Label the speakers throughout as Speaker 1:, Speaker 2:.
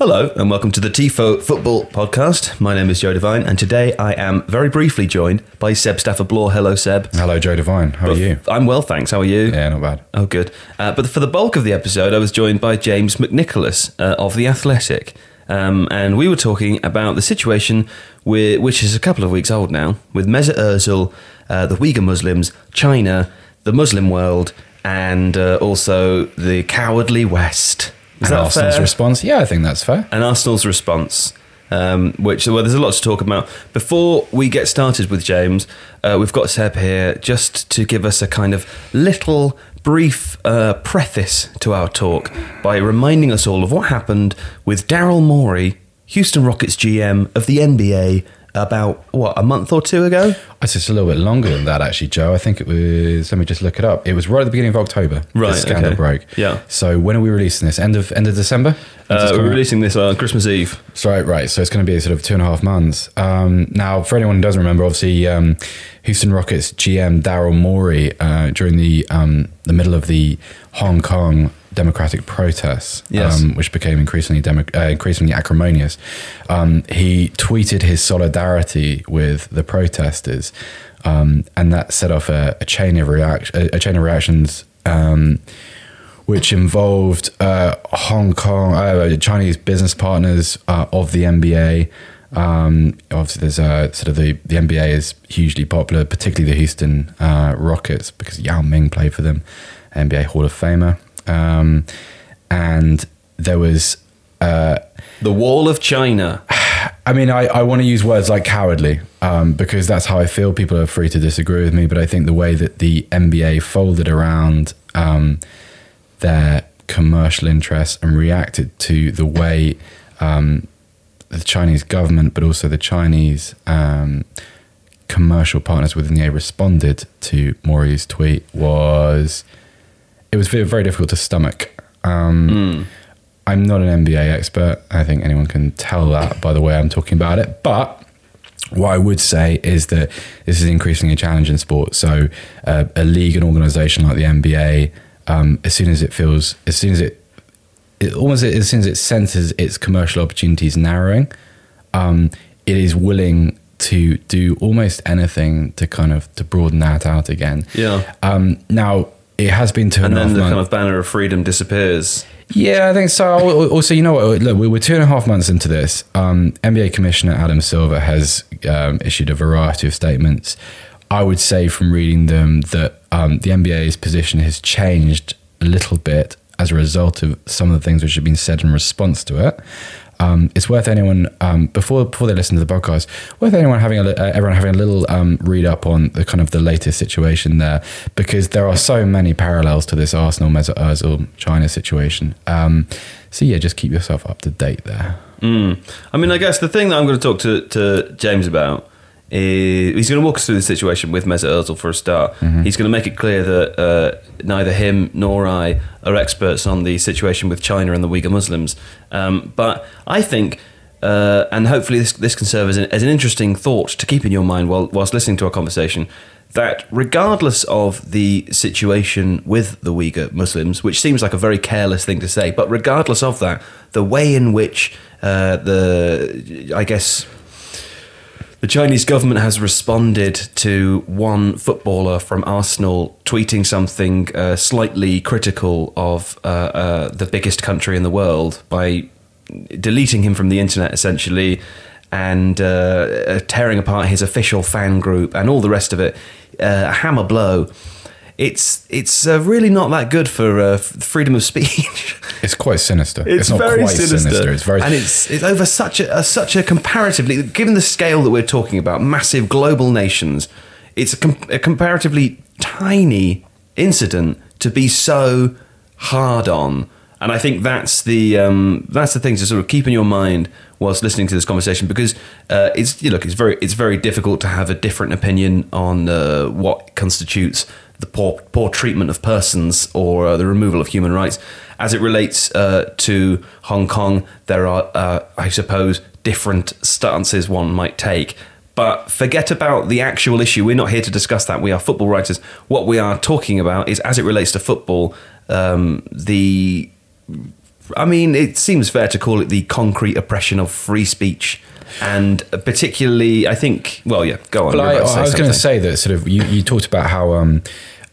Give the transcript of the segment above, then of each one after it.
Speaker 1: Hello, and welcome to the TIFO Football Podcast. My name is Joe Devine, and today I am very briefly joined by Seb Stafford Bloor. Hello, Seb.
Speaker 2: Hello, Joe Devine. How are you?
Speaker 1: I'm well, thanks. How are you?
Speaker 2: Yeah, not bad.
Speaker 1: Oh, good. Uh, but for the bulk of the episode, I was joined by James McNicholas uh, of The Athletic. Um, and we were talking about the situation, with, which is a couple of weeks old now, with Mesut Ozil, uh, the Uyghur Muslims, China, the Muslim world, and uh, also the cowardly West. Is
Speaker 2: and
Speaker 1: that
Speaker 2: Arsenal's
Speaker 1: fair?
Speaker 2: response? Yeah, I think that's fair.
Speaker 1: and Arsenal's response. Um, which well, there's a lot to talk about. Before we get started with James, uh, we've got Seb here just to give us a kind of little brief uh, preface to our talk by reminding us all of what happened with Daryl Morey, Houston Rockets GM of the NBA, about what a month or two ago.
Speaker 2: I said it's just a little bit longer than that, actually, Joe. I think it was. Let me just look it up. It was right at the beginning of October.
Speaker 1: Right,
Speaker 2: The scandal
Speaker 1: okay.
Speaker 2: broke.
Speaker 1: Yeah.
Speaker 2: So when are we releasing this? End of end of December.
Speaker 1: Uh, we're
Speaker 2: out?
Speaker 1: releasing this on Christmas Eve.
Speaker 2: Right, right. So it's going to be sort of two and a half months. Um, now, for anyone who doesn't remember, obviously, um, Houston Rockets GM Daryl Morey uh, during the um, the middle of the Hong Kong democratic protests,
Speaker 1: Yes.
Speaker 2: um, which became increasingly demo- uh, increasingly acrimonious, um, he tweeted his solidarity with the protesters, um, and that set off a, a chain of reaction, a, a chain of reactions. Um, which involved uh, Hong Kong, uh, Chinese business partners uh, of the NBA. Um, obviously, there's uh, sort of the, the NBA is hugely popular, particularly the Houston uh, Rockets, because Yao Ming played for them, NBA Hall of Famer. Um, and there was
Speaker 1: The Wall of China.
Speaker 2: I mean, I, I want to use words like cowardly um, because that's how I feel. People are free to disagree with me, but I think the way that the NBA folded around um, their commercial interests and reacted to the way um, the Chinese government, but also the Chinese um, commercial partners within the NBA responded to Morey's tweet was it was very, very difficult to stomach. Um, I'm not an NBA expert. I think anyone can tell that by the way I'm talking about it. But what I would say is that this is increasingly a challenge in sport. So, uh, a league and organization like the NBA, um, as soon as it feels, as soon as it, it almost as soon as it senses its commercial opportunities narrowing, um, it is willing to do almost anything to kind of to broaden that out again.
Speaker 1: Yeah.
Speaker 2: Um, now it has been two
Speaker 1: And
Speaker 2: and a
Speaker 1: then
Speaker 2: half
Speaker 1: the
Speaker 2: months.
Speaker 1: kind of banner of freedom disappears.
Speaker 2: Yeah, I think so. Also, you know what? Look, we we're two and a half months into this. Um, NBA Commissioner Adam Silver has um, issued a variety of statements. I would say from reading them that um, the NBA's position has changed a little bit as a result of some of the things which have been said in response to it. Um, it's worth anyone um, before before they listen to the podcast, worth anyone having a uh, everyone having a little um, read up on the kind of the latest situation there, because there are so many parallels to this Arsenal Mesut Ozil China situation. Um, so yeah, just keep yourself up to date there.
Speaker 1: Mm. I mean, I guess the thing that I'm going to talk to, to James about is he's going to walk us through the situation with Mesut Ozil for a start. He's going to make it clear that uh, neither him nor I are experts on the situation with China and the Uyghur Muslims. Um, but I think, uh, and hopefully this, this can serve as an, as an interesting thought to keep in your mind while, whilst listening to our conversation, that regardless of the situation with the Uyghur Muslims, which seems like a very careless thing to say, but regardless of that, the way in which uh, the, I guess, the Chinese government has responded to one footballer from Arsenal tweeting something uh, slightly critical of uh, uh, the biggest country in the world by deleting him from the internet, essentially, and uh, tearing apart his official fan group and all the rest of it. Uh, a hammer blow. It's it's uh, really not that good for uh, freedom of speech.
Speaker 2: It's quite sinister.
Speaker 1: It's,
Speaker 2: not
Speaker 1: very
Speaker 2: quite
Speaker 1: sinister.
Speaker 2: It's very
Speaker 1: and it's it's over such a, a such a comparatively given the scale that we're talking about, massive global nations. It's a, com- a comparatively tiny incident to be so hard on, and I think that's the um, that's the thing to sort of keep in your mind whilst listening to this conversation because uh, it's you look it's very it's very difficult to have a different opinion on uh, what constitutes the poor poor treatment of persons or uh, the removal of human rights as it relates uh, to Hong Kong. There are, uh, I suppose, different stances one might take. But forget about the actual issue. We're not here to discuss that. We are football writers. What we are talking about is, as it relates to football, um, the I mean, it seems fair to call it the concrete oppression of free speech. And particularly, I think, well, yeah, go on.
Speaker 2: Well, I,
Speaker 1: about to say
Speaker 2: I was going to say that sort of you, you talked about how um,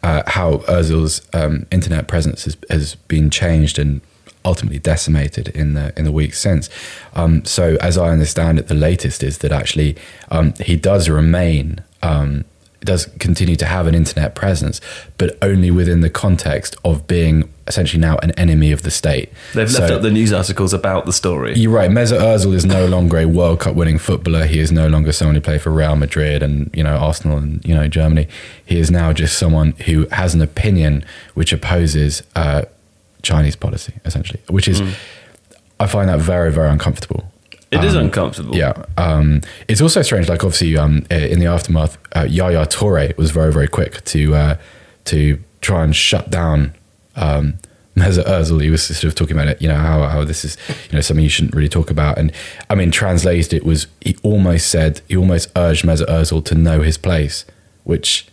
Speaker 2: uh, how Özil's um, internet presence has, has been changed and ultimately decimated in the in the weeks since. Um, so, as I understand it, the latest is that actually um, he does remain. Um, does continue to have an internet presence, but only within the context of being essentially now an enemy of the state.
Speaker 1: They've left
Speaker 2: So-
Speaker 1: up the news articles about the story.
Speaker 2: you're right. Mesut Ozil is no longer a World Cup winning footballer. He is no longer someone who played for Real Madrid and you know Arsenal and you know Germany. He is now just someone who has an opinion which opposes uh, Chinese policy, essentially. Which is, I find that very very uncomfortable.
Speaker 1: It is
Speaker 2: Um,
Speaker 1: uncomfortable.
Speaker 2: Yeah, um, it's also strange. Like obviously, um, uh, in the aftermath, uh, Yaya Toure was very, very quick to uh, to try and shut down um, Mesut Ozil. He was sort of talking about it, you know, how how this is, you know, something you shouldn't really talk about. And I mean, translated, it was he almost said he almost urged Mesut Ozil to know his place, which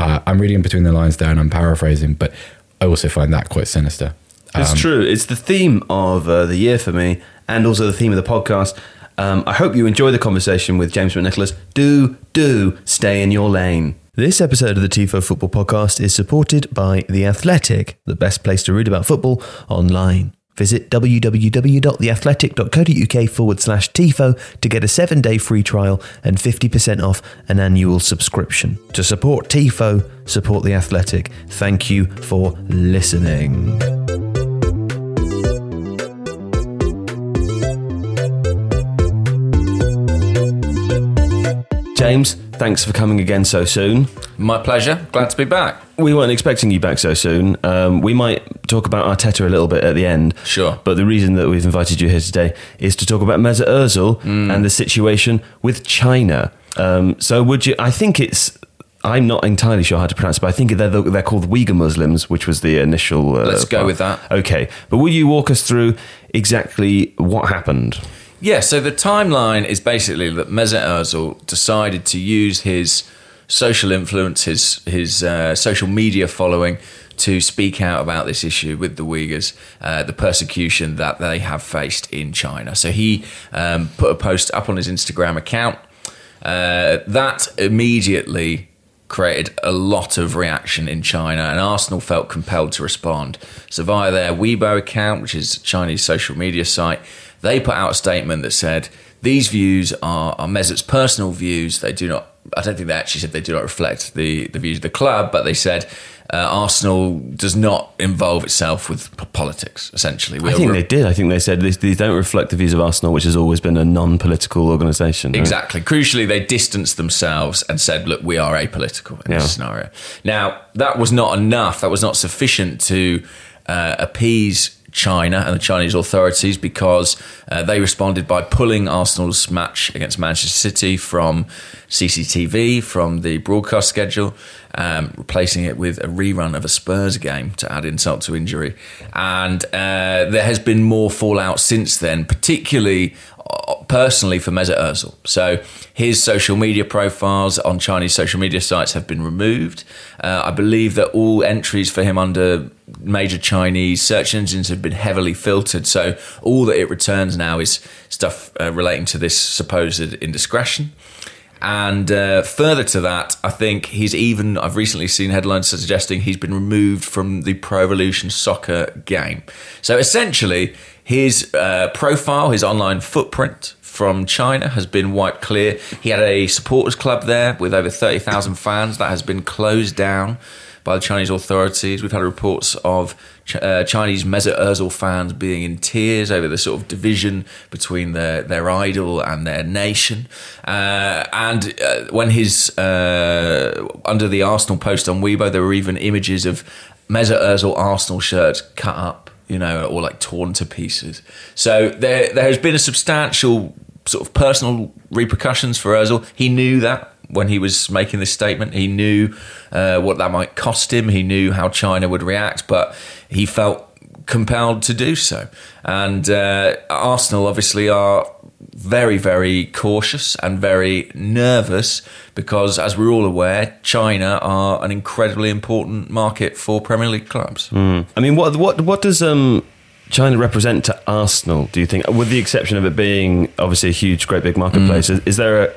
Speaker 2: uh, I'm reading between the lines there, and I'm paraphrasing, but I also find that quite sinister.
Speaker 1: It's
Speaker 2: Um,
Speaker 1: true. It's the theme of uh, the year for me, and also the theme of the podcast. Um, I hope you enjoy the conversation with James McNicholas. Do, do stay in your lane. This episode of the TIFO Football Podcast is supported by The Athletic, the best place to read about football online. Visit www.theathletic.co.uk forward slash TIFO to get a seven day free trial and 50% off an annual subscription. To support TIFO, support The Athletic. Thank you for listening. James, thanks for coming again so soon.
Speaker 3: My pleasure. Glad to be back.
Speaker 1: We weren't expecting you back so soon. Um, we might talk about Arteta a little bit at the end.
Speaker 3: Sure.
Speaker 1: But the reason that we've invited you here today is to talk about Mesut Ozil and the situation with China. Um, so would you? I think it's. I'm not entirely sure how to pronounce it, but I think they're, they're called Uyghur Muslims, which was the initial. Uh,
Speaker 3: Let's go
Speaker 1: part.
Speaker 3: with that.
Speaker 1: Okay, but will you walk us through exactly what happened?
Speaker 3: Yeah, so the timeline is basically that Mesut Ozil decided to use his social influence, his his uh, social media following, to speak out about this issue with the Uyghurs, uh, the persecution that they have faced in China. So he um, put a post up on his Instagram account. Uh, that immediately created a lot of reaction in China, and Arsenal felt compelled to respond. So, via their Weibo account, which is Chinese social media site, they put out a statement that said these views are, are Mesut's personal views. They do not. I don't think they actually said they do not reflect the, the views of the club, but they said uh, Arsenal does not involve itself with p- politics. Essentially,
Speaker 1: I
Speaker 3: We're
Speaker 1: think
Speaker 3: re-
Speaker 1: they did. I think they said these, these don't reflect the views of Arsenal, which has always been a non-political organisation. right?
Speaker 3: Exactly. Crucially, they distanced themselves and said, look, we are apolitical in
Speaker 1: Yeah.
Speaker 3: this scenario. Now, that was not enough. That was not sufficient to uh, appease China and the Chinese authorities because uh, they responded by pulling Arsenal's match against Manchester City from CCTV, from the broadcast schedule, um, replacing it with a rerun of a Spurs game to add insult to injury. And uh, there has been more fallout since then, particularly personally for Mesut Ozil. So his social media profiles on Chinese social media sites have been removed. Uh, I believe that all entries for him under major Chinese search engines have been heavily filtered. So all that it returns now is stuff uh, relating to this supposed indiscretion. And uh, further to that, I think he's even, I've recently seen headlines suggesting he's been removed from the Pro Evolution Soccer game. So essentially, his uh, profile, his online footprint from China has been wiped clear. He had a supporters club there with over 30,000 fans that has been closed down by the Chinese authorities. We've had reports of Ch- uh, Chinese Mesut Ozil fans being in tears over the sort of division between their, their idol and their nation. Uh, and uh, when his uh, under the Arsenal post on Weibo, there were even images of Mesut Ozil Arsenal shirts cut up, you know, or like torn to pieces. So there there has been a substantial sort of personal repercussions for Ozil. He knew that when he was making this statement. He knew uh, what that might cost him. He knew how China would react, but he felt compelled to do so. And uh, Arsenal obviously are very, very cautious and very nervous because, as we're all aware, China are an incredibly important market for Premier League clubs.
Speaker 1: I mean, what what what does um China represent to Arsenal? Do you think, with the exception of it being obviously a huge, great big marketplace,
Speaker 3: Mm.
Speaker 1: is, is there a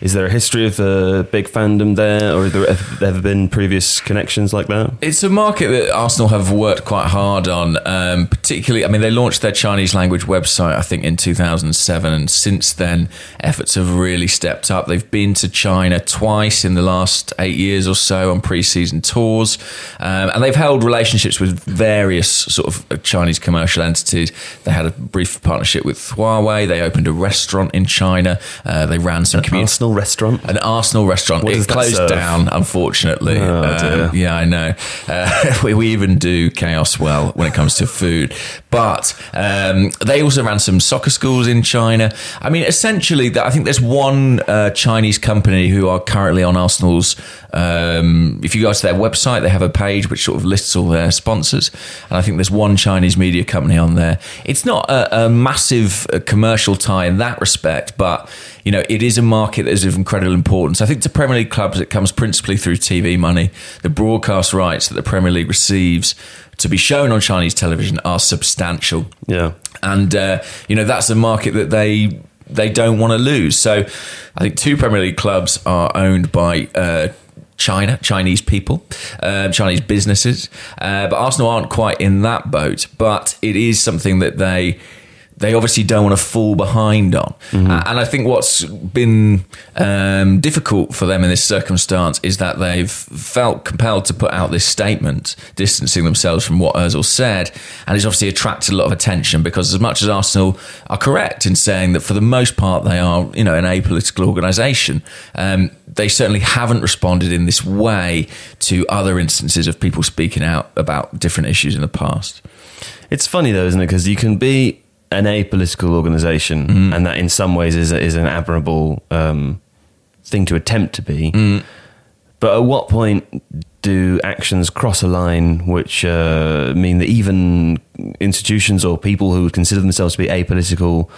Speaker 1: is there a history of a big fandom there, or have there have there ever been previous connections like that?
Speaker 3: It's a market that Arsenal have worked quite hard on, um, particularly. I mean, they launched their Chinese language website, I think, in 2007, and since then, efforts have really stepped up. They've been to China twice in the last eight years or so on pre-season tours, um, and they've held relationships with various sort of Chinese commercial entities. They had a brief partnership with Huawei. They opened a restaurant in China. Uh, they ran some community
Speaker 1: Arsenal restaurant.
Speaker 3: an Arsenal restaurant.
Speaker 1: What
Speaker 3: it closed down, unfortunately.
Speaker 1: Oh,
Speaker 3: Um, yeah, I know. Uh, we, we even do chaos well when it comes to food. But um, they also ran some soccer schools in China. I mean, essentially, that- I think there's one uh, Chinese company who are currently on Arsenal's. Um, if you go to their website, they have a page which sort of lists all their sponsors. And I think there's one Chinese media company on there. It's not a, a massive uh, commercial tie in that respect, but you know, it is a market that is of incredible importance. I think to Premier League clubs, it comes principally through TV money. The broadcast rights that the Premier League receives to be shown on Chinese television are substantial
Speaker 1: Yeah.
Speaker 3: and uh, you know that's a market that they they don't want to lose. So I think two Premier League clubs are owned by. Uh, China, Chinese people, um, Chinese businesses, uh, but Arsenal aren't quite in that boat. But it is something that they they obviously don't want to fall behind on. Uh, and I think what's been um, difficult for them in this circumstance is that they've felt compelled to put out this statement, distancing themselves from what Ozil said, and it's obviously attracted a lot of attention because as much as Arsenal are correct in saying that for the most part they are, you know, an apolitical organisation, um, they certainly haven't responded in this way to other instances of people speaking out about different issues in the past.
Speaker 1: It's funny though, isn't it? Because you can be an apolitical organization,
Speaker 3: Mm-hmm.
Speaker 1: and that in some ways is is an admirable um, thing to attempt to be.
Speaker 3: Mm.
Speaker 1: But at what point do actions cross a line which uh, mean that even institutions or people who would consider themselves to be apolitical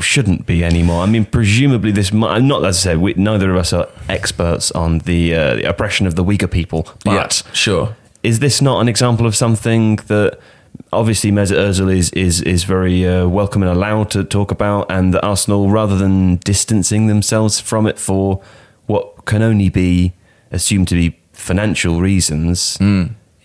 Speaker 1: shouldn't be anymore? I mean, presumably this. Might, not as I said, we, neither of us are experts on the, uh, the oppression of the Uyghur people, but
Speaker 3: yeah, sure.
Speaker 1: is this not an example of something that obviously Mesut Ozil is is is very uh, welcome and allowed to talk about, and that Arsenal, rather than distancing themselves from it for what can only be assumed to be financial reasons,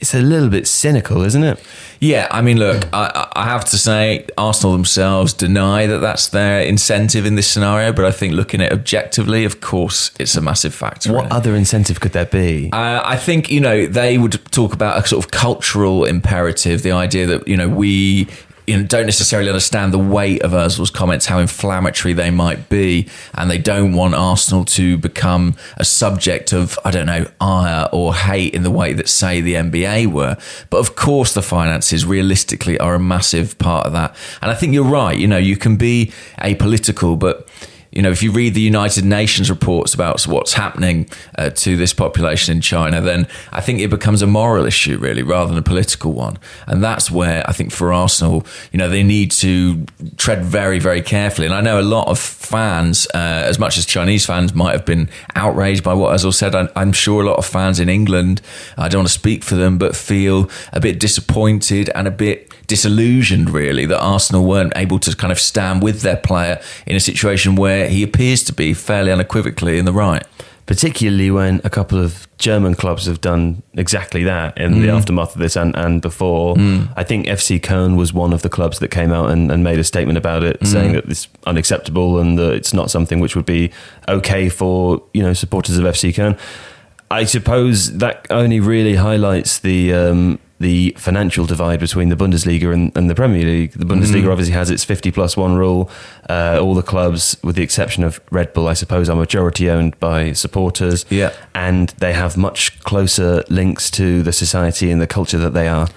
Speaker 1: it's a little bit cynical, isn't it?
Speaker 3: Yeah, I mean, look, I, I have to say, Arsenal themselves deny that that's their incentive in this scenario, but I think looking at it objectively, of course, it's a massive factor.
Speaker 1: What
Speaker 3: it.
Speaker 1: other incentive could there be?
Speaker 3: Uh, I think you know they would talk about a sort of cultural imperative, the idea that you know we you know, don't necessarily understand the weight of Ozil's comments, how inflammatory they might be, and they don't want Arsenal to become a subject of I don't know ire or hate in the way that say the NBA were. But of course, the finances realistically are a massive part of that, and I think you're right. You know, you can be apolitical, but you know, if you read the United Nations reports about what's happening uh, to this population in China, then I think it becomes a moral issue, really, rather than a political one. And that's where I think for Arsenal, you know, they need to tread very, very carefully. And I know a lot of fans, uh, as much as Chinese fans might have been outraged by what Ozil said, I, I'm sure a lot of fans in England, I don't want to speak for them, but feel a bit disappointed and a bit disillusioned, really, that Arsenal weren't able to kind of stand with their player in a situation where he appears to be fairly unequivocally in the right.
Speaker 1: particularly when a couple of German clubs have done exactly that in
Speaker 3: Mm.
Speaker 1: the aftermath of this and, and before. I think FC Köln was one of the clubs that came out and, and made a statement about it,
Speaker 3: Mm.
Speaker 1: saying that it's unacceptable and that it's not something which would be okay for you know supporters of FC Köln. I suppose that only really highlights the um, the financial divide between the Bundesliga and, and the Premier League. The Bundesliga obviously has its 50 plus one rule. Uh, all the clubs, with the exception of Red Bull, I suppose, are majority owned by supporters.
Speaker 3: Yeah.
Speaker 1: And they have much closer links to the society and the culture that they are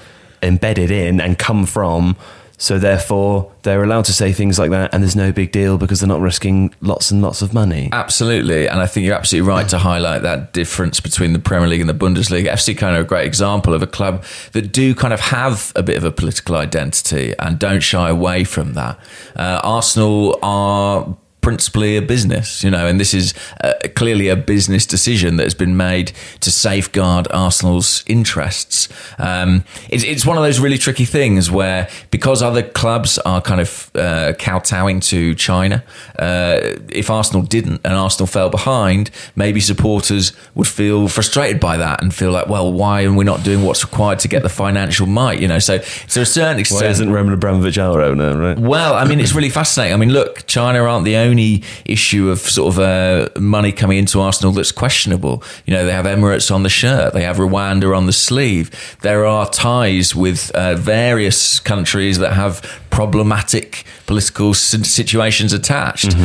Speaker 1: embedded in and come from. So therefore, they're allowed to say things like that, and there's no big deal because they're not risking lots and lots of money.
Speaker 3: Absolutely, and I think you're absolutely right to highlight that difference between the Premier League and the Bundesliga. FC kind of a great example of a club that do kind of have a bit of a political identity and don't shy away from that. Uh, Arsenal are principally a business, you know, and this is uh, clearly a business decision that has been made to safeguard Arsenal's interests. Um, it's, it's one of those really tricky things where because other clubs are kind of uh, kowtowing to China, uh, if Arsenal didn't and Arsenal fell behind, maybe supporters would feel frustrated by that and feel like, well, why are we not doing what's required to get the financial might? You know, so to a certain extent,
Speaker 1: Why isn't Roman Abramovich our owner, right?
Speaker 3: well, I mean, it's really fascinating. I mean, look, China aren't the only issue of sort of uh, money coming into Arsenal that's questionable. You know, they have Emirates on the shirt, they have Rwanda on the sleeve. There are ties with uh, various countries that have problematic political situations attached.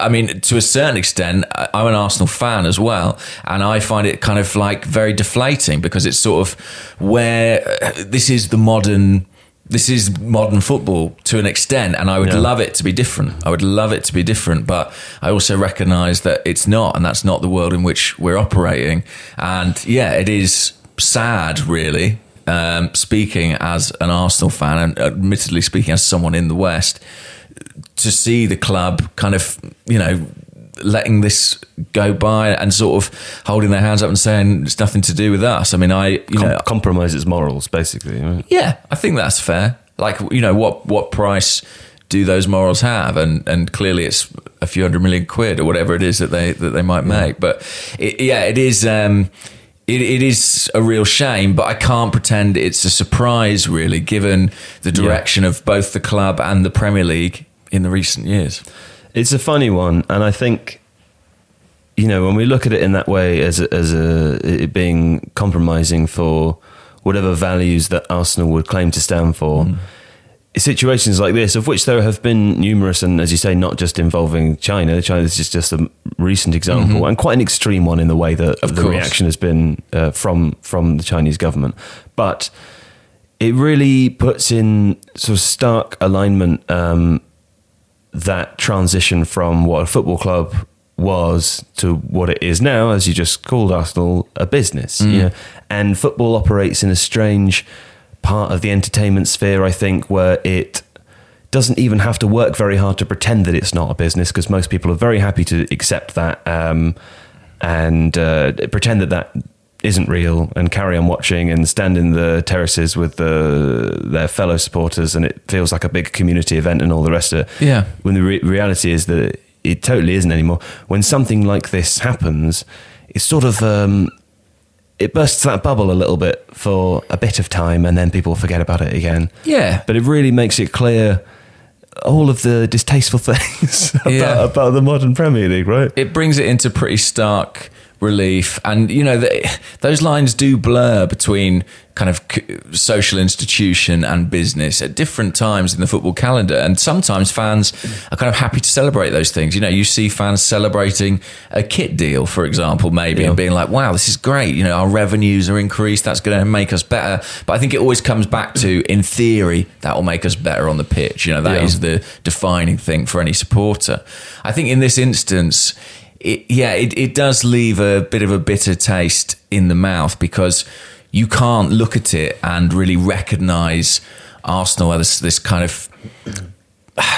Speaker 3: I mean, to a certain extent, I'm an Arsenal fan as well, and I find it kind of like very deflating because it's sort of where uh, this is the modern this is modern football to an extent, and I would
Speaker 1: Yeah.
Speaker 3: love it to be different. I would love it to be different, but I also recognise that it's not, and that's not the world in which we're operating. And yeah, it is sad, really. Um, speaking as an Arsenal fan, and admittedly speaking as someone in the West, to see the club kind of, you know, letting this go by and sort of holding their hands up and saying it's nothing to do with us. I mean, I, you
Speaker 1: Com-
Speaker 3: know,
Speaker 1: compromise its morals, basically. Right?
Speaker 3: yeah, I think that's fair. Like, you know, what what price do those morals have? And and clearly, it's a few hundred million quid or whatever it is that they that they might make. But it, yeah, it is. Um, it, it is a real shame, but I can't pretend it's a surprise, really, given the direction of both the club and the Premier League in the recent years.
Speaker 1: It's a funny one, and I think you know when we look at it in that way as a, as a it being compromising for whatever values that Arsenal would claim to stand for. Situations like this, of which there have been numerous, and as you say, not just involving China. China is just, just a recent example, and quite an extreme one in the way that
Speaker 3: Of
Speaker 1: the
Speaker 3: course.
Speaker 1: reaction has been uh, from from the Chinese government. But it really puts in sort of stark alignment um, that transition from what a football club was to what it is now, as you just called Arsenal, a business. You know? And football operates in a strange part of the entertainment sphere, I think, where it doesn't even have to work very hard to pretend that it's not a business because most people are very happy to accept that um, and uh, pretend that that isn't real and carry on watching and stand in the terraces with the, their fellow supporters and it feels like a big community event and all the rest of it.
Speaker 3: Yeah.
Speaker 1: When the re- reality is that it totally isn't anymore. When something like this happens, it's sort of um, it bursts that bubble a little bit for a bit of time and then people forget about it again.
Speaker 3: Yeah.
Speaker 1: But it really makes it clear all of the distasteful things about,
Speaker 3: Yeah.
Speaker 1: about the modern Premier League, right?
Speaker 3: it brings it into pretty stark relief. And you know those lines do blur between kind of social institution and business at different times in the football calendar. And sometimes fans are kind of happy to celebrate those things. You know you see fans celebrating a kit deal for example maybe
Speaker 1: Yeah.
Speaker 3: and being like wow this is great. You know our revenues are increased. That's going to make us better. But i think it always comes back to in theory that will make us better on the pitch. You know that is
Speaker 1: Yeah.
Speaker 3: the defining thing for any supporter. I think in this instance, it, yeah, it, it does leave a bit of a bitter taste in the mouth because you can't look at it and really recognise Arsenal as this kind of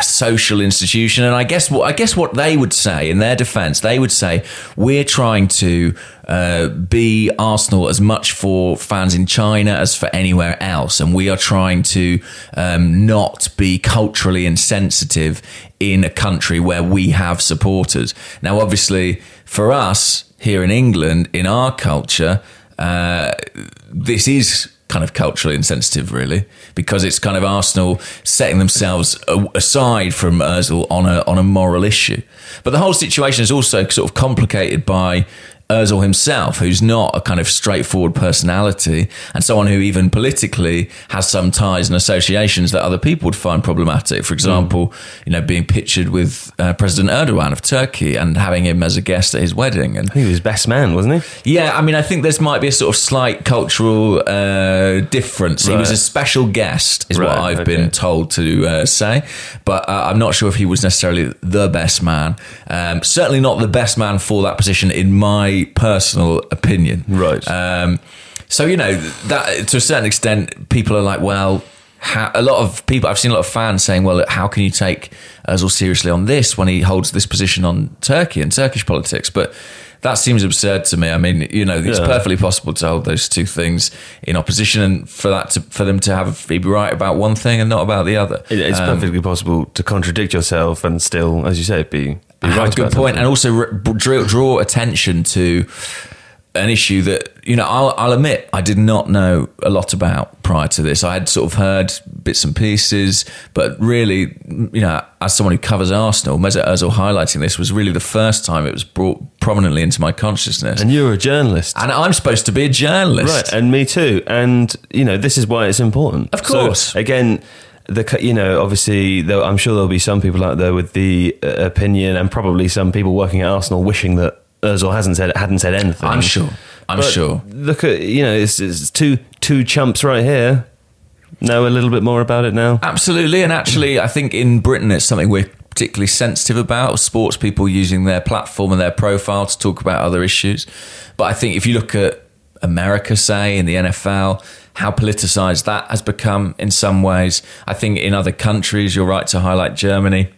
Speaker 3: social institution. And I guess what I guess what they would say in their defense they would say we're trying to uh, be Arsenal as much for fans in China as for anywhere else. And we are trying to um, not be culturally insensitive in a country where we have supporters. Now obviously for us here in England in our culture uh, this is kind of culturally insensitive, really, because it's kind of Arsenal setting themselves aside from Özil on a on a moral issue. But the whole situation is also sort of complicated by Özil himself, who's not a kind of straightforward personality, and someone who even politically has some ties and associations that other people would find problematic. For example, you know, being pictured with uh, President Erdogan of Turkey and having him as a guest at his wedding, and
Speaker 1: he was best man, wasn't he?
Speaker 3: yeah, I mean, I think there might be a sort of slight cultural uh, difference. He was a special guest, is what I've
Speaker 1: okay.
Speaker 3: been told to uh, say, but uh, I'm not sure if he was necessarily the best man. Um, certainly not the best man for that position, in my personal opinion.
Speaker 1: Right.
Speaker 3: Um, so you know that to a certain extent, people are like, well. how, a lot of people, I've seen a lot of fans saying, well, how can you take Ozil seriously on this when he holds this position on Turkey and Turkish politics? But that seems absurd to me. I mean, you know, it's
Speaker 1: Yeah.
Speaker 3: perfectly possible to hold those two things in opposition, and for that to for them to have be right about one thing and not about the other.
Speaker 1: It- It's
Speaker 3: Um,
Speaker 1: perfectly possible to contradict yourself and still, as you say, be, be right
Speaker 3: a good point, and also re- draw, draw attention to an issue that you know I'll, I'll admit I did not know a lot about prior to this. I had sort of heard bits and pieces, but really, you know, as someone who covers Arsenal, Mesut Ozil highlighting this was really the first time it was brought prominently into my consciousness.
Speaker 1: And you're a journalist.
Speaker 3: And I'm supposed to be a journalist.
Speaker 1: Right, and me too. And you know, this is why it's important.
Speaker 3: Of course.
Speaker 1: So, again, the you know, obviously, though, I'm sure there'll be some people out there with the uh, opinion, and probably some people working at Arsenal wishing that Özil hasn't said hadn't said anything.
Speaker 3: I'm sure. I'm
Speaker 1: But
Speaker 3: sure.
Speaker 1: Look at you know, it's, it's two two chumps right here. Know a little bit more about it now.
Speaker 3: Absolutely, and actually, I think in Britain it's something we're particularly sensitive about. Sports people using their platform and their profile to talk about other issues. But I think if you look at America, say in the NFL, how politicized that has become in some ways. I think in other countries, you're right to highlight Germany.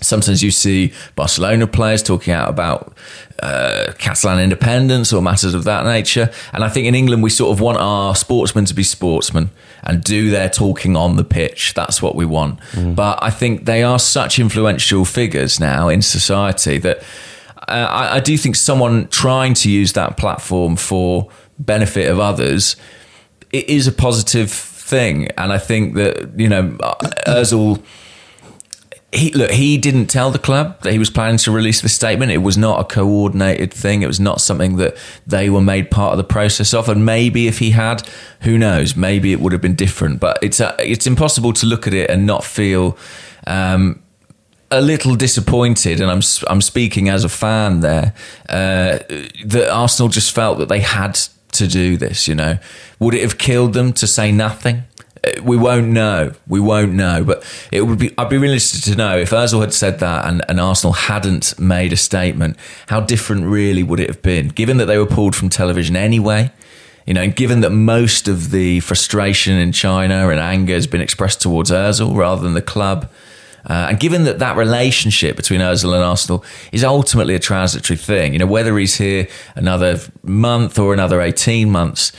Speaker 3: Sometimes you see Barcelona players talking out about uh, Catalan independence or matters of that nature. And I think in England, we sort of want our sportsmen to be sportsmen and do their talking on the pitch. That's what we want. But I think they are such influential figures now in society that uh, I, I do think someone trying to use that platform for benefit of others it is a positive thing. And I think that, you know, Ozil he look he didn't tell the club that he was planning to release the statement it was not a coordinated thing it was not something that they were made part of the process of and maybe if he had who knows maybe it would have been different but it's uh it's impossible to look at it and not feel um, a little disappointed, and I'm I'm speaking as a fan there. Uh, that Arsenal just felt that they had to do this. You know, would it have killed them to say nothing? Uh, We won't know. We won't know. But it would be. I'd be really interested to know if Özil had said that and, and Arsenal hadn't made a statement. How different, really, would it have been? Given that they were pulled from television anyway. You know, given that most of the frustration in China and anger has been expressed towards Özil rather than the club, uh, and given that that relationship between Ozil and Arsenal is ultimately a transitory thing, you know, whether he's here another month or another 18 months,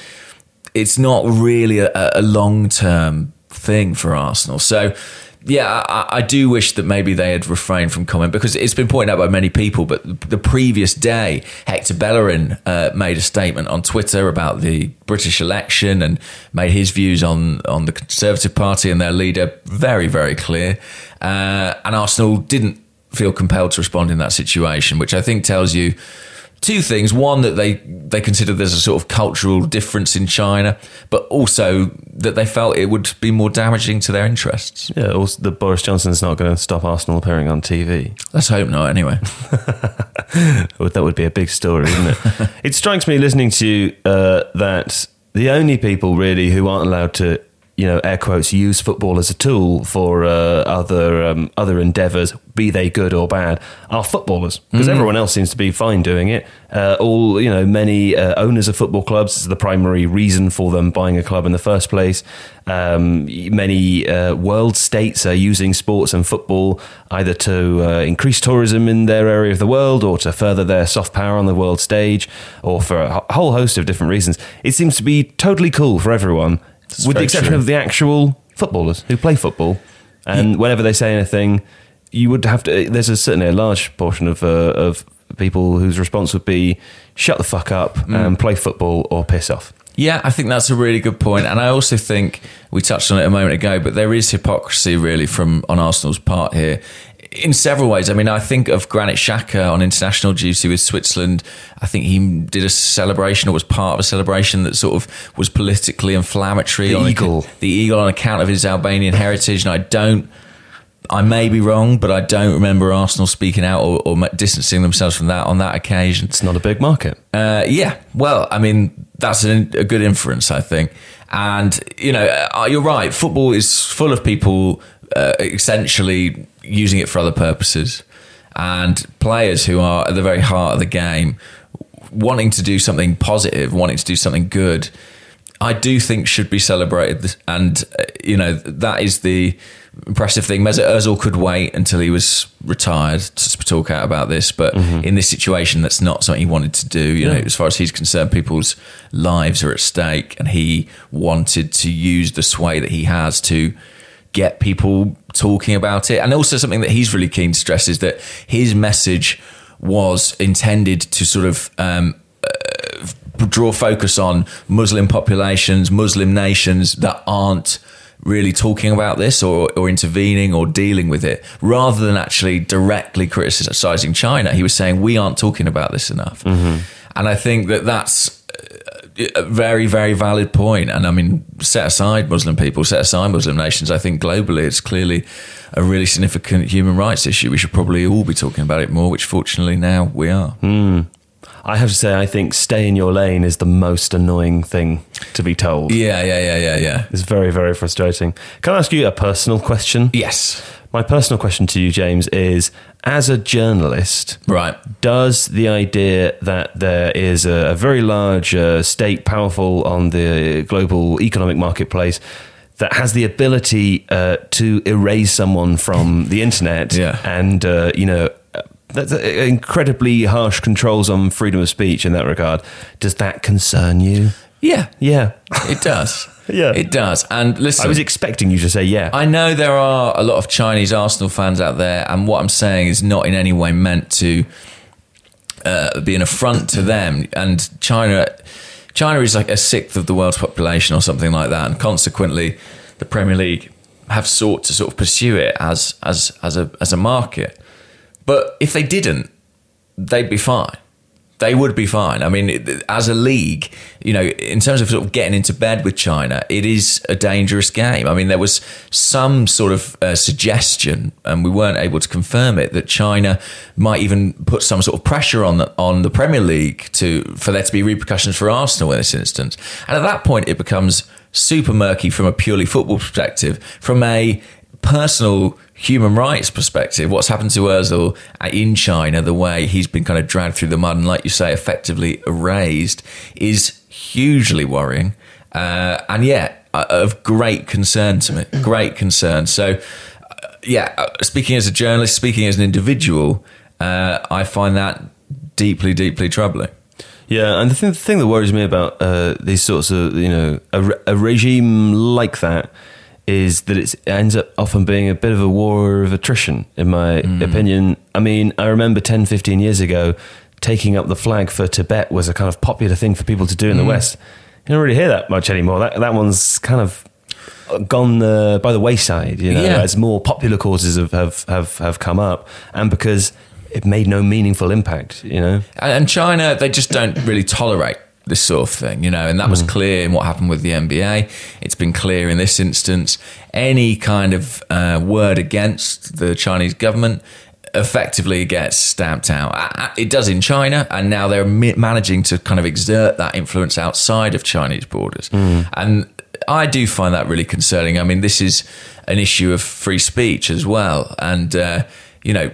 Speaker 3: it's not really a, a long term thing for Arsenal. So, yeah, I, I do wish that maybe they had refrained from comment because it's been pointed out by many people. But the previous day, Hector Bellerin uh, made a statement on Twitter about the British election and made his views on on the Conservative Party and their leader very, very clear. Uh, and Arsenal didn't feel compelled to respond in that situation, which I think tells you two things. One, that they, they consider there's a sort of cultural difference in China, but also that they felt it would be more damaging to their interests.
Speaker 1: Yeah, also, the Boris Johnson's not going to stop Arsenal appearing on TV.
Speaker 3: Let's hope not, anyway.
Speaker 1: That would be a big story, wouldn't it? it strikes me listening to you uh, that the only people really who aren't allowed to, you know, air quotes, use football as a tool for uh, other um, other endeavours, be they good or bad, are footballers because everyone else seems to be fine doing it. Uh, all you know, many uh, owners of football clubs is the primary reason for them buying a club in the first place. Um, many uh, world states are using sports and football either to uh, increase tourism in their area of the world or to further their soft power on the world stage or for a whole host of different reasons. It seems to be totally cool for everyone, with the exception
Speaker 3: true.
Speaker 1: of the actual footballers who play football. And whenever they say anything, you would have to. There's a, certainly a large portion of uh, of people whose response would be shut the fuck up and play football or piss off.
Speaker 3: Yeah, I think that's a really good point, and I also think we touched on it a moment ago, but there is hypocrisy really from on Arsenal's part here. In several ways, I mean, I think of Granit Xhaka on international duty with Switzerland. I think he did a celebration or was part of a celebration that sort of was politically inflammatory.
Speaker 1: The
Speaker 3: on
Speaker 1: eagle.
Speaker 3: Ac- the eagle on account of his Albanian heritage, and I don't. I may be wrong, but I don't remember Arsenal speaking out or, or distancing themselves from that on that occasion.
Speaker 1: It's not a big market.
Speaker 3: Uh, yeah, well, I mean, that's an, a good inference, I think. And, you know, uh, you're right. Football is full of people uh, essentially using it for other purposes. And players who are at the very heart of the game, wanting to do something positive, wanting to do something good. I do think should be celebrated, and uh, you know that is the impressive thing. Mesut Ozil could wait until he was retired to talk out about this, but in this situation, that's not something he wanted to do. You know, as far as he's concerned, people's lives are at stake, and he wanted to use the sway that he has to get people talking about it. And also something that he's really keen to stress is that his message was intended to sort of um, draw focus on Muslim populations, Muslim nations that aren't really talking about this or, or intervening or dealing with it, rather than actually directly criticizing China. He was saying, we aren't talking about this enough. And I think that that's a very, very valid point. And I mean, set aside Muslim people, set aside Muslim nations, I think globally it's clearly a really significant human rights issue. We should probably all be talking about it more, which fortunately now we are. Hmm.
Speaker 1: I have to say, I think stay in your lane is the most annoying thing to be told.
Speaker 3: Yeah, yeah, yeah, yeah, yeah.
Speaker 1: It's very, very frustrating. Can I ask you a personal question?
Speaker 3: Yes.
Speaker 1: My personal question to you, James, is as a journalist,
Speaker 3: Right.
Speaker 1: does the idea that there is a, a very large uh, state powerful on the global economic marketplace that has the ability uh, to erase someone from the internet
Speaker 3: Yeah.
Speaker 1: and, uh, you know, that's uh, incredibly harsh controls on freedom of speech in that regard. Does that concern you?
Speaker 3: Yeah,
Speaker 1: Yeah.
Speaker 3: it does.
Speaker 1: Yeah.
Speaker 3: It does. And listen,
Speaker 1: I was expecting you to say yeah.
Speaker 3: I know there are a lot of Chinese Arsenal fans out there, and what I'm saying is not in any way meant to uh, be an affront to them. And China, China is like a sixth of the world's population or something like that, and consequently, the Premier League have sought to sort of pursue it as as as a as a market. But if they didn't, they'd be fine. They would be fine. I mean, as a league, you know, in terms of sort of getting into bed with China, it is a dangerous game. I mean, there was some sort of uh, suggestion, and we weren't able to confirm it, that China might even put some sort of pressure on the on the Premier League to for there to be repercussions for Arsenal in this instance. And at that point, it becomes super murky from a purely football perspective. From a personal human rights perspective, what's happened to Özil in China, the way he's been kind of dragged through the mud and, like you say, effectively erased, is hugely worrying. Uh, and yet, uh, of great concern to me. Great concern. So, uh, yeah, uh, speaking as a journalist, speaking as an individual, uh, I find that deeply, deeply troubling.
Speaker 1: Yeah, and the thing, the thing that worries me about uh, these sorts of, you know, a, a regime like that is that it ends up often being a bit of a war of attrition, in my opinion. I mean, I remember 10, 15 years ago, taking up the flag for Tibet was a kind of popular thing for people to do in the West. You don't really hear that much anymore. That, that one's kind of gone uh, by the wayside, you know,
Speaker 3: Yeah.
Speaker 1: as more popular causes have, have, have, have come up and because it made no meaningful impact, you know.
Speaker 3: And China, they just don't really tolerate this sort of thing, you know, and that was clear in what happened with the NBA. It's been clear in this instance. Any kind of uh, word against the Chinese government effectively gets stamped out. It does in China, and now they're managing to kind of exert that influence outside of Chinese borders. And I do find that really concerning. I mean, this is an issue of free speech as well. And, uh, you know,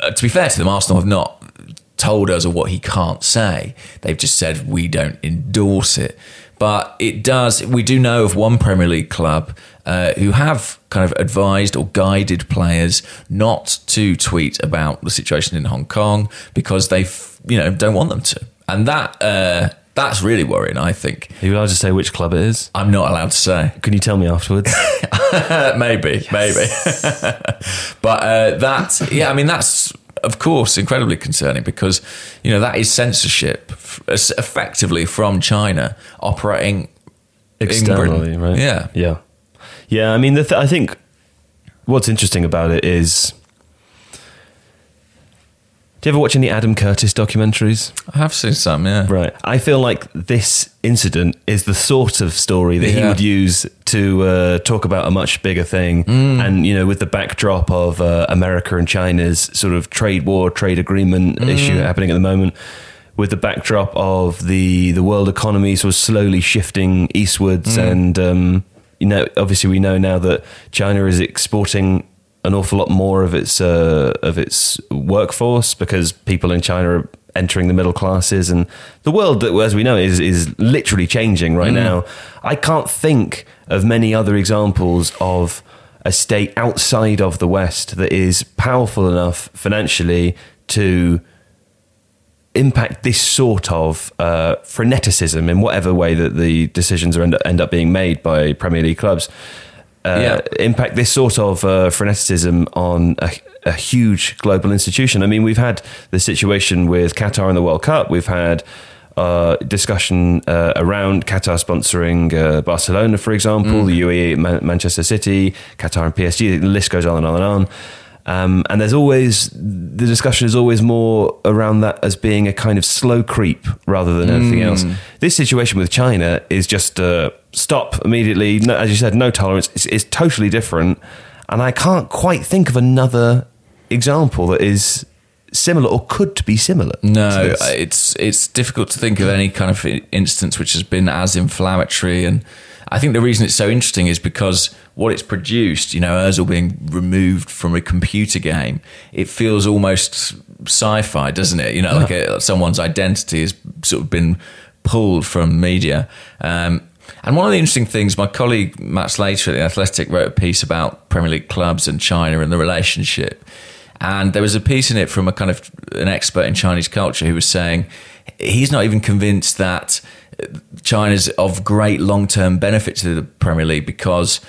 Speaker 3: uh, to be fair to them, Arsenal have not told us or what he can't say. They've just said we don't endorse it. But it does. We do know of one Premier League club uh, who have kind of advised or guided players not to tweet about the situation in Hong Kong because they, you know, don't want them to, and that uh, that's really worrying. I think
Speaker 1: Are you allowed to say which club it is?
Speaker 3: I'm not allowed to say.
Speaker 1: Can you tell me afterwards?
Speaker 3: Maybe, maybe. but uh, that, yeah, I mean, that's of course incredibly concerning because you know that is censorship effectively from China operating in
Speaker 1: Externally, right?
Speaker 3: Yeah,
Speaker 1: Yeah. Yeah, I mean, the th- I think what's interesting about it is. Do you ever watch any Adam Curtis documentaries?
Speaker 3: I have seen some. Yeah,
Speaker 1: Right. I feel like this incident is the sort of story that he would use to uh, talk about a much bigger thing.
Speaker 3: Mm.
Speaker 1: And, you know, with the backdrop of uh, America and China's sort of trade war, trade agreement
Speaker 3: Mm.
Speaker 1: issue happening at the moment, with the backdrop of the, the world economy sort of slowly shifting eastwards.
Speaker 3: Mm.
Speaker 1: And, um, you know, obviously we know now that China is exporting an awful lot more of its uh, of its workforce because people in China are entering the middle classes, and the world that, as we know, is is literally changing right now. I can't think of many other examples of a state outside of the West that is powerful enough financially to impact this sort of uh, freneticism in whatever way that the decisions are end up, end up being made by Premier League clubs. Uh,
Speaker 3: Yeah.
Speaker 1: Impact this sort of uh, freneticism on a, a huge global institution. I mean, we've had the situation with Qatar in the World Cup. We've had uh, discussion uh, around Qatar sponsoring uh, Barcelona, for example, the UAE, Man- Manchester City, Qatar and PSG. The list goes on and on and on. Um, and there's always the discussion is always more around that as being a kind of slow creep rather than anything else. This situation with China is just uh, stop immediately. No, as you said, no tolerance. It's, it's totally different, and I can't quite think of another example that is similar or could be similar.
Speaker 3: No, it's it's difficult to think of any kind of instance which has been as inflammatory, and I think the reason it's so interesting is because what it's produced, you know, Özil being removed from a computer game, it feels almost sci-fi, doesn't it? You know, like a, someone's identity has sort of been pulled from media. Um, and one of the interesting things, my colleague Matt Slater at The Athletic wrote a piece about Premier League clubs and China and the relationship. And there was a piece in it from a kind of an expert in Chinese culture who was saying he's not even convinced that China's of great long term benefit to the Premier League because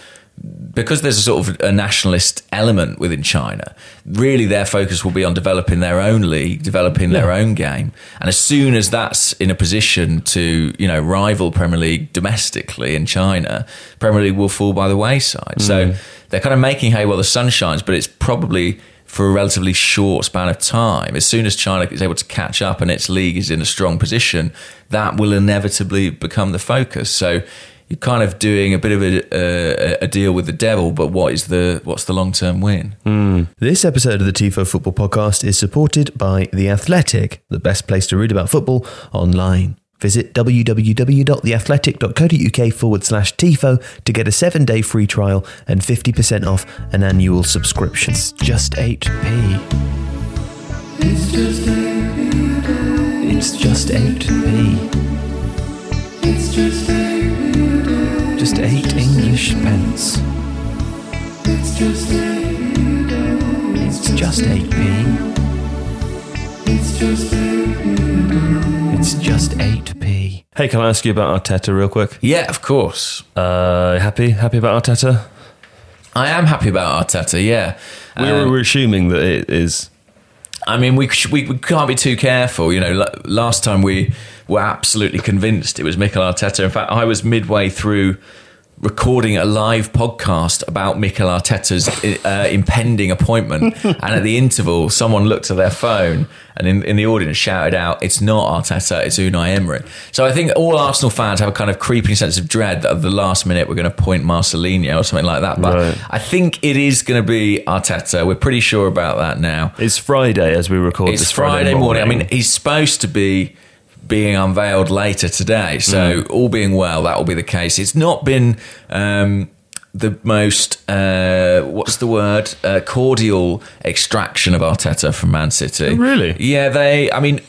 Speaker 3: because there's a sort of a nationalist element within China, really their focus will be on developing their own league, developing their own game. And as soon as that's in a position to, you know, rival Premier League domestically in China, Premier League will fall by the wayside. So mm. they're kind of making hay while the sun shines, but it's probably for a relatively short span of time. As soon as China is able to catch up and its league is in a strong position, that will inevitably become the focus. So you're kind of doing a bit of a, a, a deal with the devil, but what is the what's the long term win? Hmm.
Speaker 1: This episode of the TIFO Football Podcast is supported by The Athletic, the best place to read about football online. Visit www.theathletic.co.uk forward slash TIFO to get a seven day free trial and 50% off an annual subscription. It's just 8p. It's just 8p. It's just 8p. It's just 8 Just 8 English pence. It's just 8p. It's just 8p. Hey, can I ask you about Arteta real quick?
Speaker 3: Yeah, of course.
Speaker 1: Uh, happy? Happy about Arteta?
Speaker 3: I am happy about Arteta. Yeah,
Speaker 1: We
Speaker 3: Um,
Speaker 1: were assuming that it is.
Speaker 3: I mean, we, we we can't be too careful. You know, la- last time we were absolutely convinced it was Mikel Arteta. In fact, I was midway through recording a live podcast about Mikel Arteta's uh, impending appointment, and at the interval, someone looked at their phone and in, in the audience shouted out, "It's not Arteta, it's Unai Emery." So I think all Arsenal fans have a kind of creeping sense of dread that at the last minute we're going to point Marcelino or something like that. But
Speaker 1: Right.
Speaker 3: I think it is going to be Arteta. We're pretty sure about that now.
Speaker 1: It's Friday as we record
Speaker 3: It's
Speaker 1: this
Speaker 3: Friday, morning. I mean, he's supposed to be being unveiled later today. So, all being well, that will be the case. It's not been um, the most, uh, what's the word, uh, cordial extraction of Arteta from Man City.
Speaker 1: Oh, really?
Speaker 3: Yeah, they, I mean,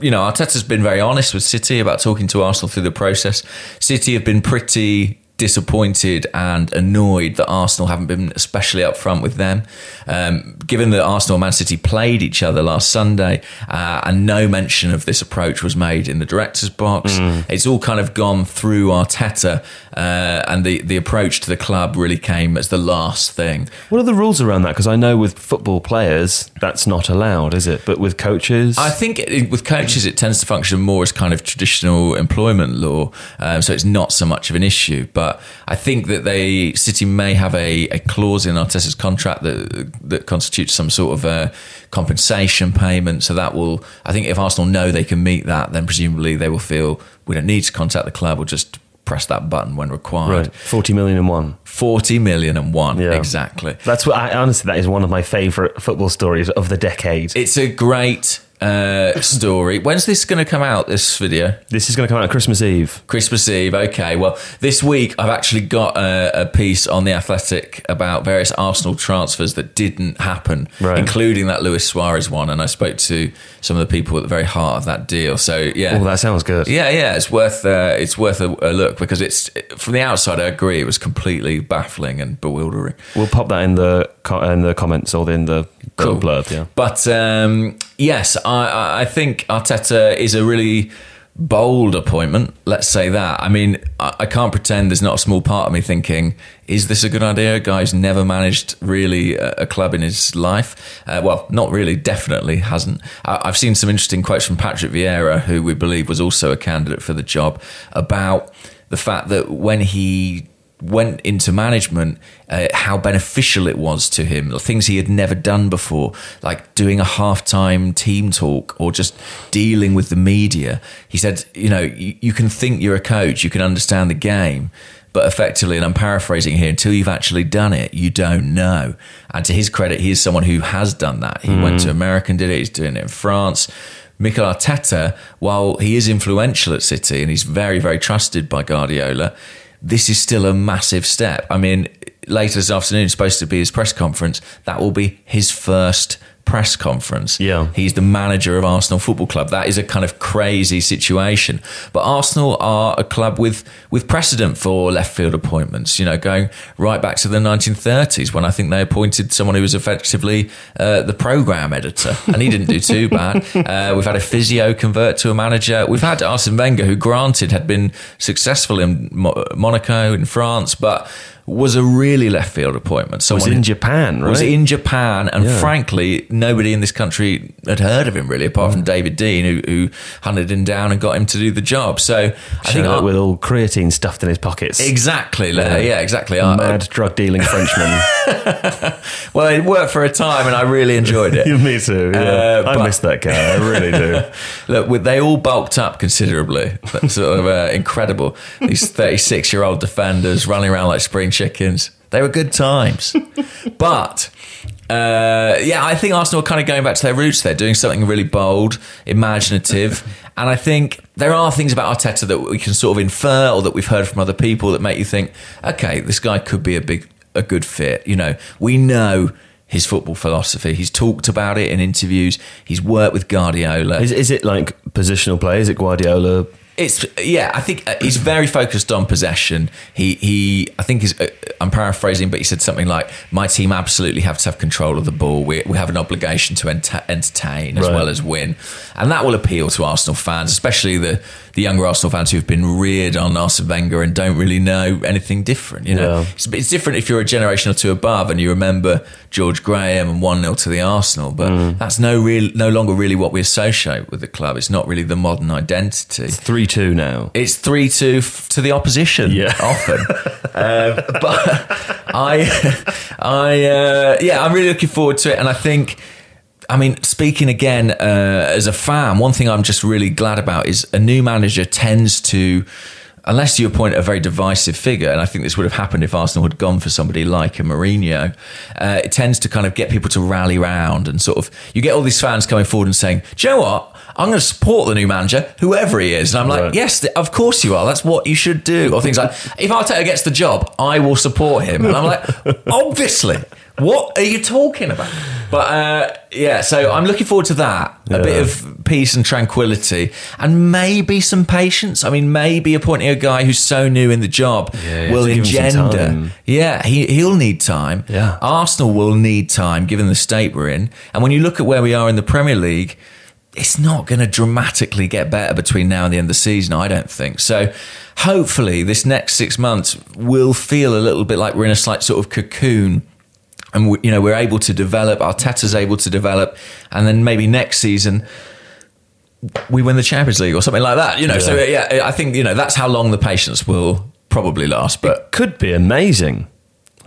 Speaker 3: you know, Arteta's been very honest with City about talking to Arsenal through the process. City have been pretty disappointed and annoyed that Arsenal haven't been especially upfront with them. Um, given that Arsenal and Man City played each other last Sunday uh, and no mention of this approach was made in the director's box, it's all kind of gone through Arteta uh, and the, the approach to the club really came as the last thing.
Speaker 1: what are the rules around that? Because I know with football players, that's not allowed, is it? But with coaches,
Speaker 3: I think it, with coaches, it tends to function more as kind of traditional employment law, um, so it's not so much of an issue. But I think that they City may have a, a clause in Arteta's contract that that constitutes some sort of a compensation payment. So that will, I think, if Arsenal know they can meet that, then presumably they will feel we don't need to contact the club. We'll just press that button when required.
Speaker 1: right, forty million and one.
Speaker 3: Forty million and one,
Speaker 1: Yeah.
Speaker 3: exactly.
Speaker 1: That's what I honestly. That is one of my favourite football stories of the decade.
Speaker 3: It's a great uh, story. When's this going to come out? This video.
Speaker 1: This is going to come out on Christmas Eve.
Speaker 3: Christmas Eve. Okay. Well, this week I've actually got a, a piece on the Athletic about various Arsenal transfers that didn't happen,
Speaker 1: Right.
Speaker 3: including that Luis Suarez one. And I spoke to some of the people at the very heart of that deal. So yeah,
Speaker 1: Oh, that sounds good.
Speaker 3: yeah, yeah, it's worth uh, it's worth a, a look because it's from the outside. I agree, it was completely baffling and bewildering.
Speaker 1: We'll pop that in the in the comments or in the, the
Speaker 3: Cool.
Speaker 1: blurb. Yeah.
Speaker 3: But um, yes, I- I, think Arteta is a really bold appointment. Let's say that. I mean, I, I can't pretend there's not a small part of me thinking, is this a good idea? A guy never managed really a, a club in his life. Uh, well, not really, definitely hasn't. I, I've seen some interesting quotes from Patrick Vieira, who we believe was also a candidate for the job, about the fact that when he went into management, uh, how beneficial it was to him, the things he had never done before, like doing a halftime team talk or just dealing with the media. He said, you know, you, you can think you're a coach, you can understand the game. But effectively, and I'm paraphrasing here, until you've actually done it, you don't know. And to his credit, he is someone who has done that. He went to America and did it. He's doing it in France. Mikel Arteta, while he is influential at City and he's very, very trusted by Guardiola, this is still a massive step. I mean, later this afternoon, it's supposed to be his press conference. That will be his first press conference.
Speaker 1: Yeah.
Speaker 3: He's the manager of Arsenal Football Club. That is a kind of crazy situation. But Arsenal are a club with with precedent for left field appointments. You know, going right back to the 1930s when I think they appointed someone who was effectively uh, the program editor, and he didn't do too bad. Uh, we've had a physio convert to a manager. We've had Arsene Wenger, who granted had been successful in Mo- Monaco in France, but was a really left field appointment.
Speaker 1: So Was
Speaker 3: Someone
Speaker 1: in Japan, right?
Speaker 3: was in Japan, and
Speaker 1: Yeah.
Speaker 3: frankly, nobody in this country had heard of him really, apart
Speaker 1: Mm.
Speaker 3: from David Dein, who, who hunted him down and got him to do the job. So I think
Speaker 1: with all creatine stuffed in his pockets.
Speaker 3: exactly, yeah,
Speaker 1: Yeah.
Speaker 3: exactly.
Speaker 1: Mad drug dealing Frenchman.
Speaker 3: well, it worked for a time, and I really enjoyed it.
Speaker 1: Me too. Yeah.
Speaker 3: Uh,
Speaker 1: I
Speaker 3: but-
Speaker 1: miss that guy. I really do.
Speaker 3: Look, they all bulked up considerably. That's sort of uh, incredible. These 36 year old defenders running around like spring chickens. They were good times. but. Uh, yeah, I think Arsenal are kind of going back to their roots. They're doing something really bold, imaginative, and I think there are things about Arteta that we can sort of infer or that we've heard from other people that make you think, okay, this guy could be a big, a good fit. You know, we know his football philosophy. He's talked about it in interviews. He's worked with Guardiola.
Speaker 1: Is, is it like positional play? Is it Guardiola?
Speaker 3: It's yeah. I think uh, he's very focused on possession. He he. I think he's. Uh, I'm paraphrasing, but he said something like, "My team absolutely have to have control of the ball. We we have an obligation to ent- entertain as
Speaker 1: Right.
Speaker 3: well as win, and that will appeal to Arsenal fans, especially the the younger Arsenal fans who've been reared on Arsene Wenger and don't really know anything different. You know,
Speaker 1: Yeah.
Speaker 3: it's, it's different if you're a generation or two above and you remember George Graham and one 0 to the Arsenal, but
Speaker 1: Mm.
Speaker 3: that's no real no longer really what we associate with the club. It's not really the modern identity.
Speaker 1: Three two now.
Speaker 3: It's three two f- to the opposition.
Speaker 1: Yeah.
Speaker 3: often. um, but I, I, uh, yeah, I'm really looking forward to it, and I think. I mean, speaking again uh, as a fan, one thing I'm just really glad about is a new manager tends to, unless you appoint a very divisive figure, and I think this would have happened if Arsenal had gone for somebody like a Mourinho, uh, it tends to kind of get people to rally round and sort of, you get all these fans coming forward and saying, do you know what? I'm going to support the new manager, whoever he is. And I'm like,
Speaker 1: Right.
Speaker 3: yes, of course you are. That's what you should do. Or things like, if Arteta gets the job, I will support him. And I'm like, obviously. What are you talking about? But uh, yeah, so I'm looking forward to that. A bit of peace and tranquility, and maybe some patience. I mean, maybe appointing a guy who's so new in the job
Speaker 1: Yeah,
Speaker 3: will
Speaker 1: have to give him some
Speaker 3: engender. Yeah, he he'll need time.
Speaker 1: Yeah.
Speaker 3: Arsenal will need time, given the state we're in. And when you look at where we are in the Premier League, it's not going to dramatically get better between now and the end of the season, I don't think. So hopefully, this next six months will feel a little bit like we're in a slight sort of cocoon. And we, you know we're able to develop. Arteta's able to develop, and then maybe next season we win the Champions League or something like that. You know, so yeah, I think you know that's how long the patience will probably last. But
Speaker 1: Could be amazing.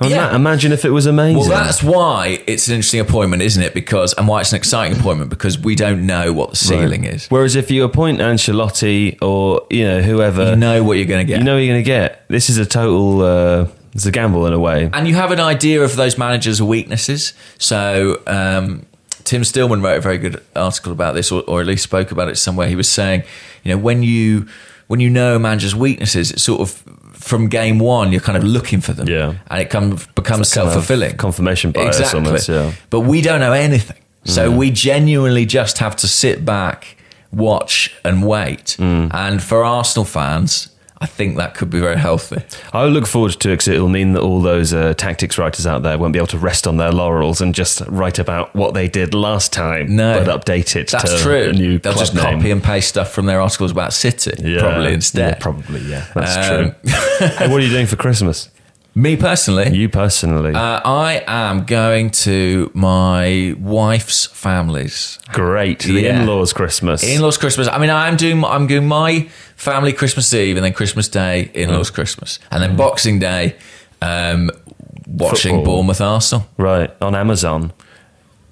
Speaker 3: Yeah.
Speaker 1: Imagine if it was amazing.
Speaker 3: Well, that's why it's an interesting appointment, isn't it? Because and why it's an exciting appointment because we don't know what the ceiling is.
Speaker 1: Whereas if you appoint Ancelotti or you know whoever,
Speaker 3: You know what you're going to get.
Speaker 1: you know what you're going to get. This is a total. Uh, it's a gamble in a way.
Speaker 3: and you have an idea of those managers' weaknesses. So um, Tim Stillman wrote a very good article about this, or, or at least spoke about it somewhere. He was saying, you know, when you when you know a manager's weaknesses, it's sort of from game one, you're kind of looking for them,
Speaker 1: Yeah.
Speaker 3: and it kind of becomes
Speaker 1: kind of
Speaker 3: self fulfilling
Speaker 1: confirmation bias
Speaker 3: exactly.
Speaker 1: almost, yeah.
Speaker 3: But we don't know anything, so we genuinely just have to sit back, watch, and wait.
Speaker 1: Mm.
Speaker 3: And for Arsenal fans, I think that could be very healthy.
Speaker 1: I look forward to it because it'll mean that all those uh, tactics writers out there won't be able to rest on their laurels and just write about what they did last time,
Speaker 3: No,
Speaker 1: but update it
Speaker 3: That's
Speaker 1: to
Speaker 3: true.
Speaker 1: new
Speaker 3: They'll just
Speaker 1: name.
Speaker 3: copy and paste stuff from their articles about City,
Speaker 1: Yeah,
Speaker 3: probably instead.
Speaker 1: Yeah, probably, yeah. That's
Speaker 3: Um,
Speaker 1: true. hey, what are you doing for Christmas?
Speaker 3: Me personally,
Speaker 1: You personally.
Speaker 3: uh, I am going to my wife's family's
Speaker 1: Great. The
Speaker 3: yeah.
Speaker 1: in-laws Christmas.
Speaker 3: in-laws Christmas. I mean, I'm doing I'm doing my family Christmas Eve and then Christmas Day in-laws Christmas, and then Boxing Day, um, watching
Speaker 1: Football.
Speaker 3: Bournemouth Arsenal.
Speaker 1: right, on Amazon.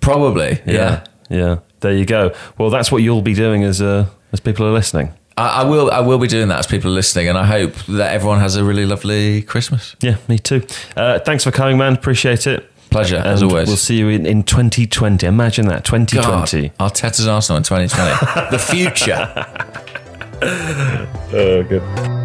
Speaker 3: Probably, yeah.
Speaker 1: Yeah. There you go. Well, that's what you'll be doing as uh, as people are listening.
Speaker 3: I, I will I will be doing that as people are listening, and I hope that everyone has a really lovely Christmas.
Speaker 1: Yeah, me too. Uh, thanks for coming, man. Appreciate it.
Speaker 3: Pleasure as
Speaker 1: And
Speaker 3: always.
Speaker 1: We'll see you in, in 2020. Imagine that, 2020.
Speaker 3: God, Arteta's Arsenal in 2020, the future.
Speaker 1: Oh, good.